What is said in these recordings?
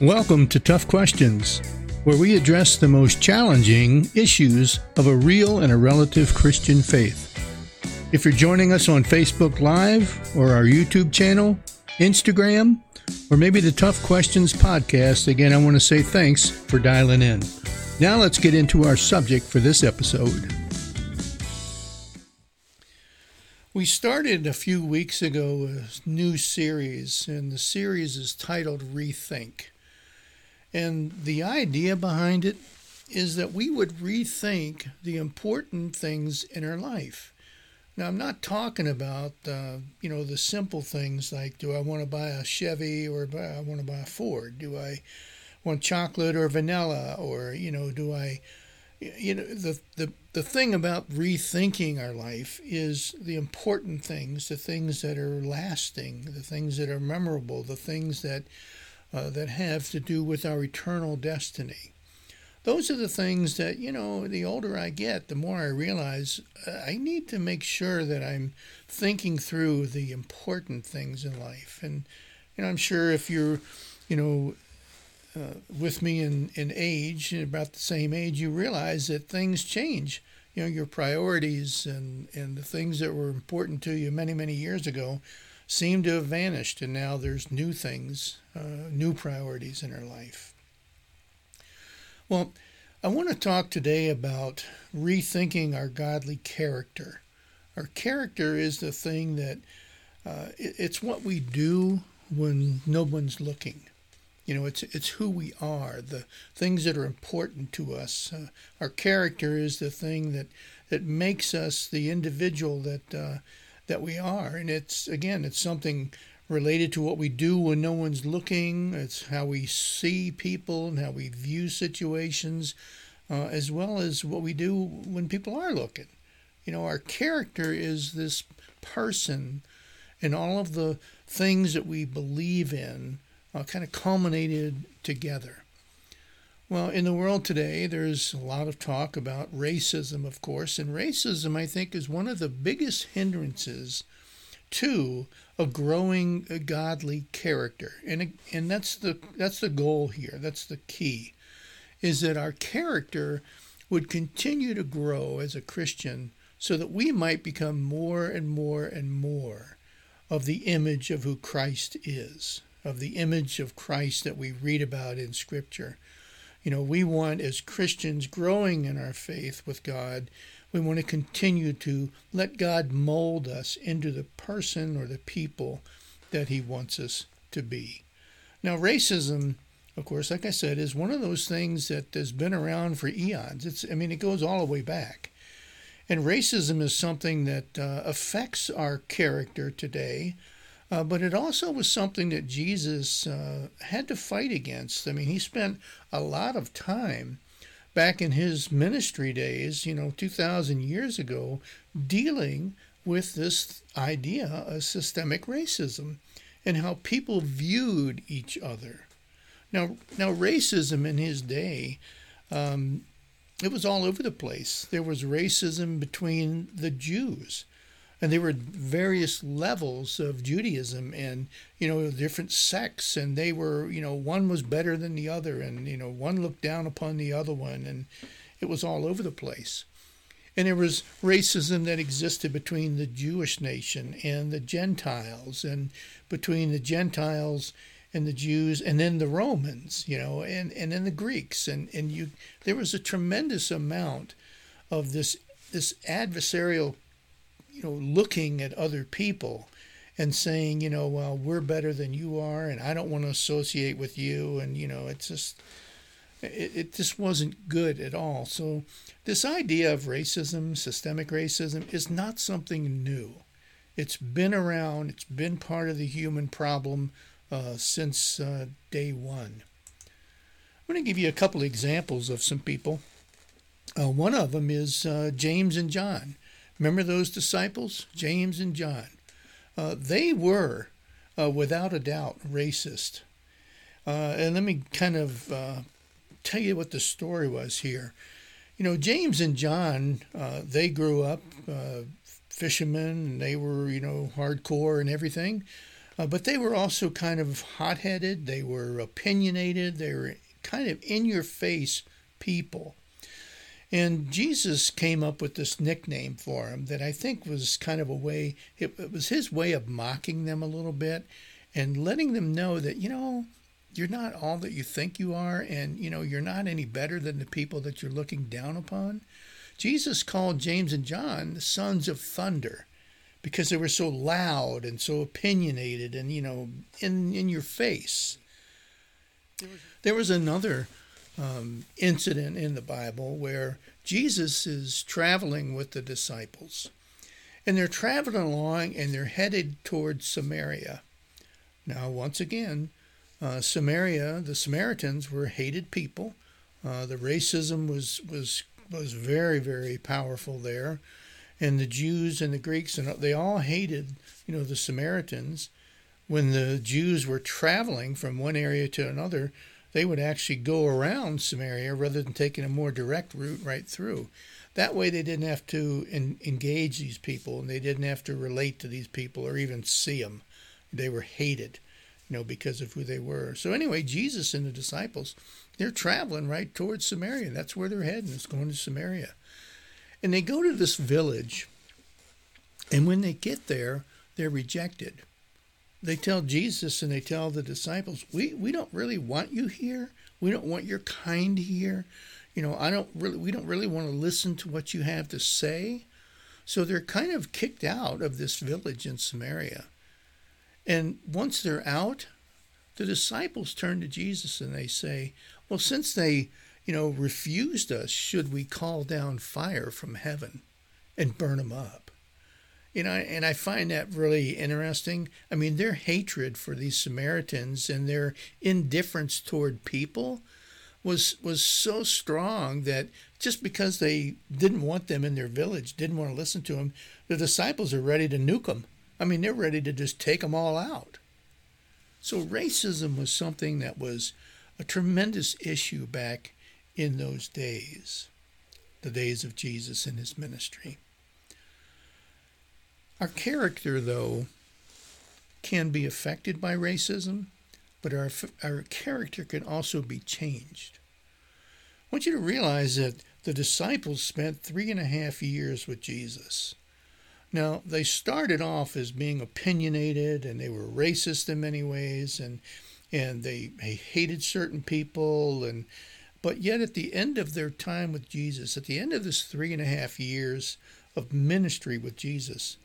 Welcome to Tough Questions, where we address the most challenging issues of a real and a relative Christian faith. If you're joining us on Facebook Live or our YouTube channel, Instagram, or maybe the Tough Questions podcast, again, I want to say thanks for dialing in. Now let's get into our subject for this episode. We started a few weeks ago a new series, and the series is titled Rethink. And the idea behind it is that we would rethink the important things in our life. Now, I'm not talking about, uh, you know, the simple things like do I want to buy a Chevy or buy, I want to buy a Ford? Do I want chocolate or vanilla? Or, you know, do I, you know, the, the, the thing about rethinking our life is the important things, the things that are lasting, the things that are memorable, the things that uh, that have to do with our eternal destiny. Those are the things that, you know, the older I get, the more I realize uh, I need to make sure that I'm thinking through the important things in life. And, you know, I'm sure if you're, you know, uh, with me in, in age, about the same age, you realize that things change. You know, your priorities and, and the things that were important to you many, many years ago seem to have vanished, and now there's new things, uh, new priorities in our life. Well, I want to talk today about rethinking our godly character. Our character is the thing that uh, it, it's what we do when no one's looking. You know, it's it's who we are, the things that are important to us. Uh, our character is the thing that that makes us the individual that uh, that we are. And it's, again, it's something related to what we do when no one's looking. It's how we see people and how we view situations, uh, as well as what we do when people are looking. You know, our character is this person and all of the things that we believe in uh, kind of culminated together. Well, in the world today, there's a lot of talk about racism, of course, and racism, I think, is one of the biggest hindrances to a growing uh, godly character. And, and that's, the, that's the goal here, that's the key, is that our character would continue to grow as a Christian so that we might become more and more and more of the image of who Christ is, of the image of Christ that we read about in Scripture. You know, we want, as Christians growing in our faith with God, we want to continue to let God mold us into the person or the people that He wants us to be. Now, racism, of course, like I said, is one of those things that has been around for eons. It's, I mean, it goes all the way back. And racism is something that uh, affects our character today uh, but it also was something that Jesus uh, had to fight against. I mean, he spent a lot of time back in his ministry days, you know, 2,000 years ago, dealing with this idea of systemic racism and how people viewed each other. Now, now racism in his day, um, it was all over the place. There was racism between the Jews and there were various levels of Judaism and you know different sects and they were you know one was better than the other and you know one looked down upon the other one and it was all over the place. And there was racism that existed between the Jewish nation and the Gentiles and between the Gentiles and the Jews and then the Romans you know and and then the Greeks. And and you there was a tremendous amount of this this adversarial you know, looking at other people and saying, you know, well, we're better than you are, and I don't want to associate with you, and you know, it's just, it, just wasn't good at all. So, this idea of racism, systemic racism, is not something new. It's been around. It's been part of the human problem uh, since uh, day one. I'm going to give you a couple examples of some people. Uh, one of them is uh, James and John. Remember those disciples, James and John? Uh, they were, uh, without a doubt, racist. Uh, and let me kind of uh, tell you what the story was here. You know, James and John, uh, they grew up uh, fishermen and they were, you know, hardcore and everything. But they were also kind of hot headed, they were opinionated, they were kind of in your face people. And Jesus came up with this nickname for him that I think was kind of a way, it, it, was his way of mocking them a little bit and letting them know that, you know, you're not all that you think you are, and, you know, you're not any better than the people that you're looking down upon. Jesus called James and John the sons of thunder because they were so loud and so opinionated and, you know, in, in your face. There was another um, incident in the Bible where Jesus is traveling with the disciples. And they're traveling along and they're headed towards Samaria. Now, once again, uh, Samaria, the Samaritans were hated people. Uh, the racism was, was, was very, very powerful there. And the Jews and the Greeks, and they all hated, you know, the Samaritans. When the Jews were traveling from one area to another, they would actually go around Samaria rather than taking a more direct route right through. That way, they didn't have to engage these people and they didn't have to relate to these people or even see them. They were hated, you know, because of who they were. So, anyway, Jesus and the disciples, they're traveling right towards Samaria. That's where they're heading, it's going to Samaria. And they go to this village, and when they get there, they're rejected they tell Jesus and they tell the disciples, we, we don't really want you here. We don't want your kind here. You know, I don't really we don't really want to listen to what you have to say. So they're kind of kicked out of this village in Samaria. And once they're out, the disciples turn to Jesus and they say, Well, since they, you know, refused us, should we call down fire from heaven and burn them up? You know, and I find that really interesting. I mean, their hatred for these Samaritans and their indifference toward people was was so strong that just because they didn't want them in their village, didn't want to listen to them, the disciples are ready to nuke them. I mean, they're ready to just take them all out. So racism was something that was a tremendous issue back in those days, the days of Jesus and his ministry. Our character, though, can be affected by racism, but our, our character can also be changed. I want you to realize that the disciples spent three and a half years with Jesus. Now, they started off as being opinionated and they were racist in many ways and and they, they hated certain people and but yet at the end of their time with Jesus, at the end of this three and a half years of ministry with Jesus,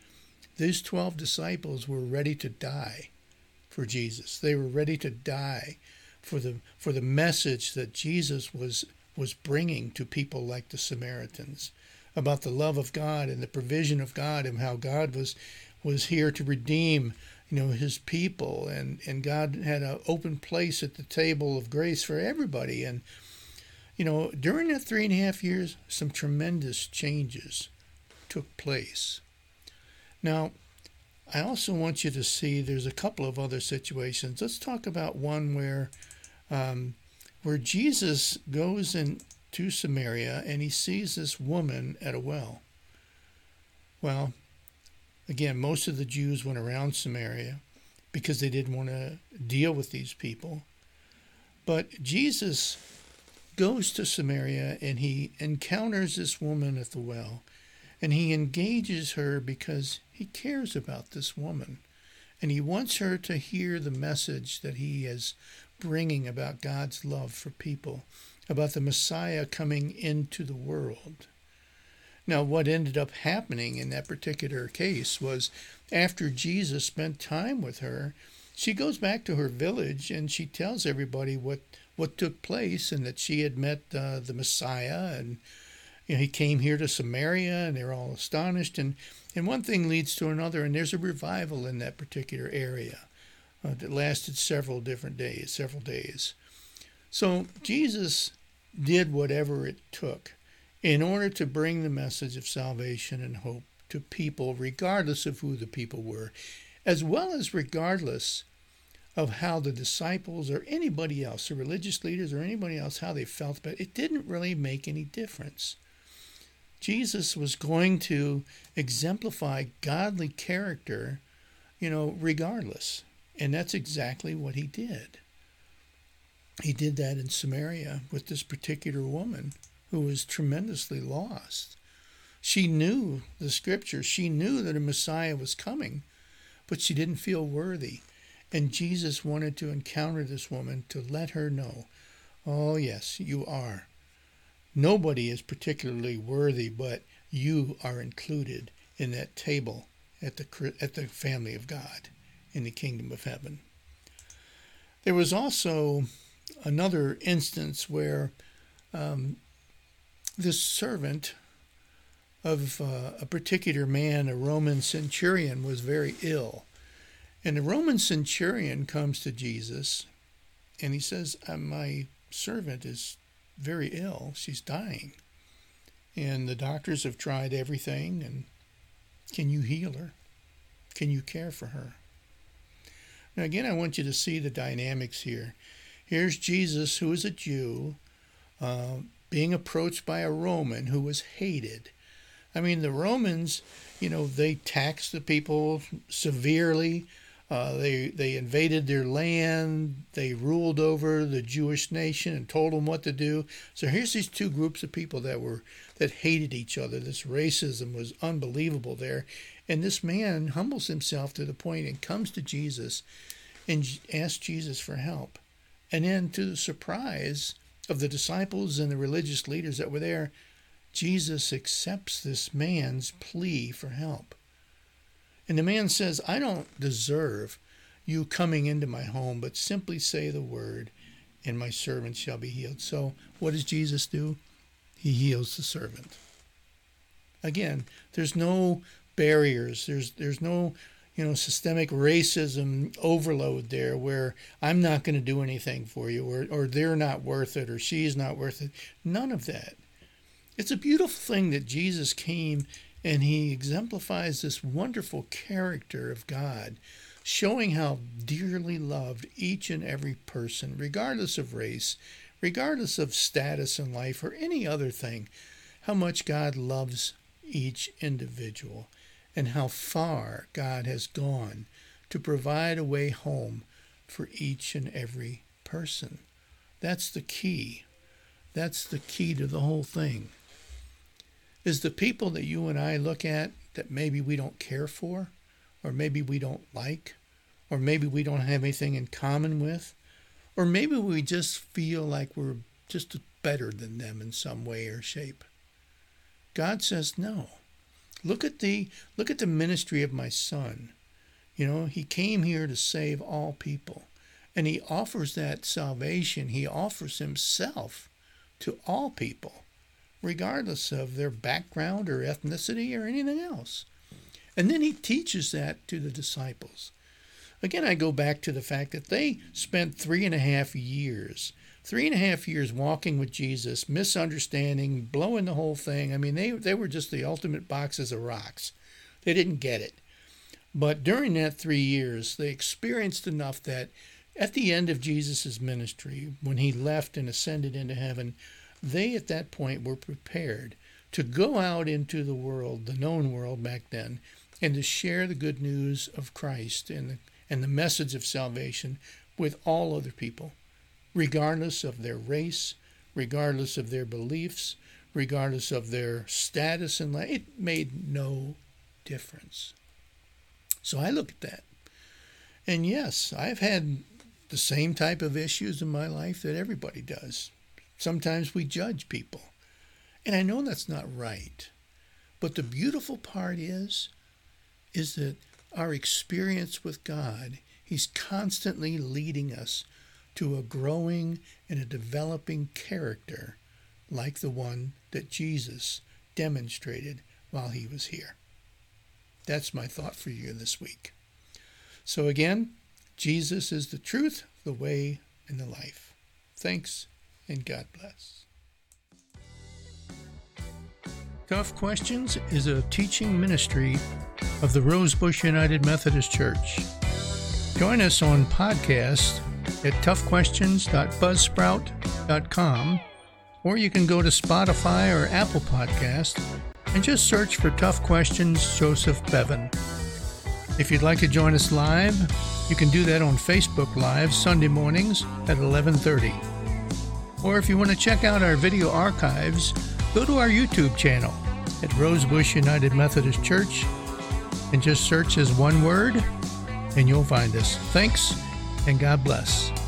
these 12 disciples were ready to die for Jesus. They were ready to die for the for the message that Jesus was was bringing to people like the Samaritans about the love of God and the provision of God and how God was was here to redeem you know his people. And and God had an open place at the table of grace for everybody. And you know during that three and a half years some tremendous changes took place now, I also want you to see there's a couple of other situations. Let's talk about one where um, where Jesus goes into Samaria and he sees this woman at a well. Well, again, most of the Jews went around Samaria because they didn't want to deal with these people. But Jesus goes to Samaria and he encounters this woman at the well and he engages her because he cares about this woman. And he wants her to hear the message that he is bringing about God's love for people, about the Messiah coming into the world. Now, what ended up happening in that particular case was after Jesus spent time with her, she goes back to her village and she tells everybody what, what took place and that she had met uh, the Messiah and you know, he came here to Samaria and they're all astonished. And, and one thing leads to another, and there's a revival in that particular area uh, that lasted several different days, several days. So Jesus did whatever it took in order to bring the message of salvation and hope to people, regardless of who the people were, as well as regardless of how the disciples or anybody else, the religious leaders or anybody else, how they felt about it. It didn't really make any difference. Jesus was going to exemplify godly character, you know, regardless. And that's exactly what he did. He did that in Samaria with this particular woman who was tremendously lost. She knew the scriptures, she knew that a Messiah was coming, but she didn't feel worthy. And Jesus wanted to encounter this woman to let her know, oh, yes, you are. Nobody is particularly worthy, but you are included in that table at the, at the family of God in the kingdom of heaven. There was also another instance where um, this servant of uh, a particular man, a Roman centurion, was very ill. And the Roman centurion comes to Jesus and he says, uh, My servant is very ill. She's dying. And the doctors have tried everything. And can you heal her? Can you care for her? Now, again, I want you to see the dynamics here. Here's Jesus, who is a Jew, uh, being approached by a Roman who was hated. I mean, the Romans, you know, they taxed the people severely. Uh, they they invaded their land. They ruled over the Jewish nation and told them what to do. So here's these two groups of people that were that hated each other. This racism was unbelievable there, and this man humbles himself to the point and comes to Jesus and asks Jesus for help. And then, to the surprise of the disciples and the religious leaders that were there, Jesus accepts this man's plea for help. And the man says, I don't deserve you coming into my home, but simply say the word, and my servant shall be healed. So, what does Jesus do? He heals the servant. Again, there's no barriers. There's there's no you know systemic racism overload there where I'm not going to do anything for you or or they're not worth it or she's not worth it. None of that. It's a beautiful thing that Jesus came and he exemplifies this wonderful character of God, showing how dearly loved each and every person, regardless of race, regardless of status in life, or any other thing, how much God loves each individual and how far God has gone to provide a way home for each and every person. That's the key. That's the key to the whole thing is the people that you and I look at that maybe we don't care for, or maybe we don't like, or maybe we don't have anything in common with, or maybe we just feel like we're just better than them in some way or shape. God says no. Look at the look at the ministry of my son. You know, he came here to save all people. And he offers that salvation. He offers himself to all people regardless of their background or ethnicity or anything else. And then he teaches that to the disciples. Again, I go back to the fact that they spent three and a half years, three and a half years walking with Jesus, misunderstanding, blowing the whole thing. I mean, they, they were just the ultimate boxes of rocks. They didn't get it. But during that three years, they experienced enough that at the end of Jesus' ministry, when he left and ascended into heaven, they at that point were prepared to go out into the world, the known world back then, and to share the good news of Christ and the, and the message of salvation with all other people, regardless of their race, regardless of their beliefs, regardless of their status in life. It made no difference. So I look at that. And yes, I've had the same type of issues in my life that everybody does. Sometimes we judge people. And I know that's not right. But the beautiful part is is that our experience with God, he's constantly leading us to a growing and a developing character like the one that Jesus demonstrated while he was here. That's my thought for you this week. So again, Jesus is the truth, the way, and the life. Thanks and God bless. Tough Questions is a teaching ministry of the Rosebush United Methodist Church. Join us on podcast at toughquestions.buzzsprout.com or you can go to Spotify or Apple Podcast and just search for Tough Questions Joseph Bevan. If you'd like to join us live, you can do that on Facebook Live Sunday mornings at 11:30. Or if you want to check out our video archives, go to our YouTube channel at Rosebush United Methodist Church and just search as one word and you'll find us. Thanks and God bless.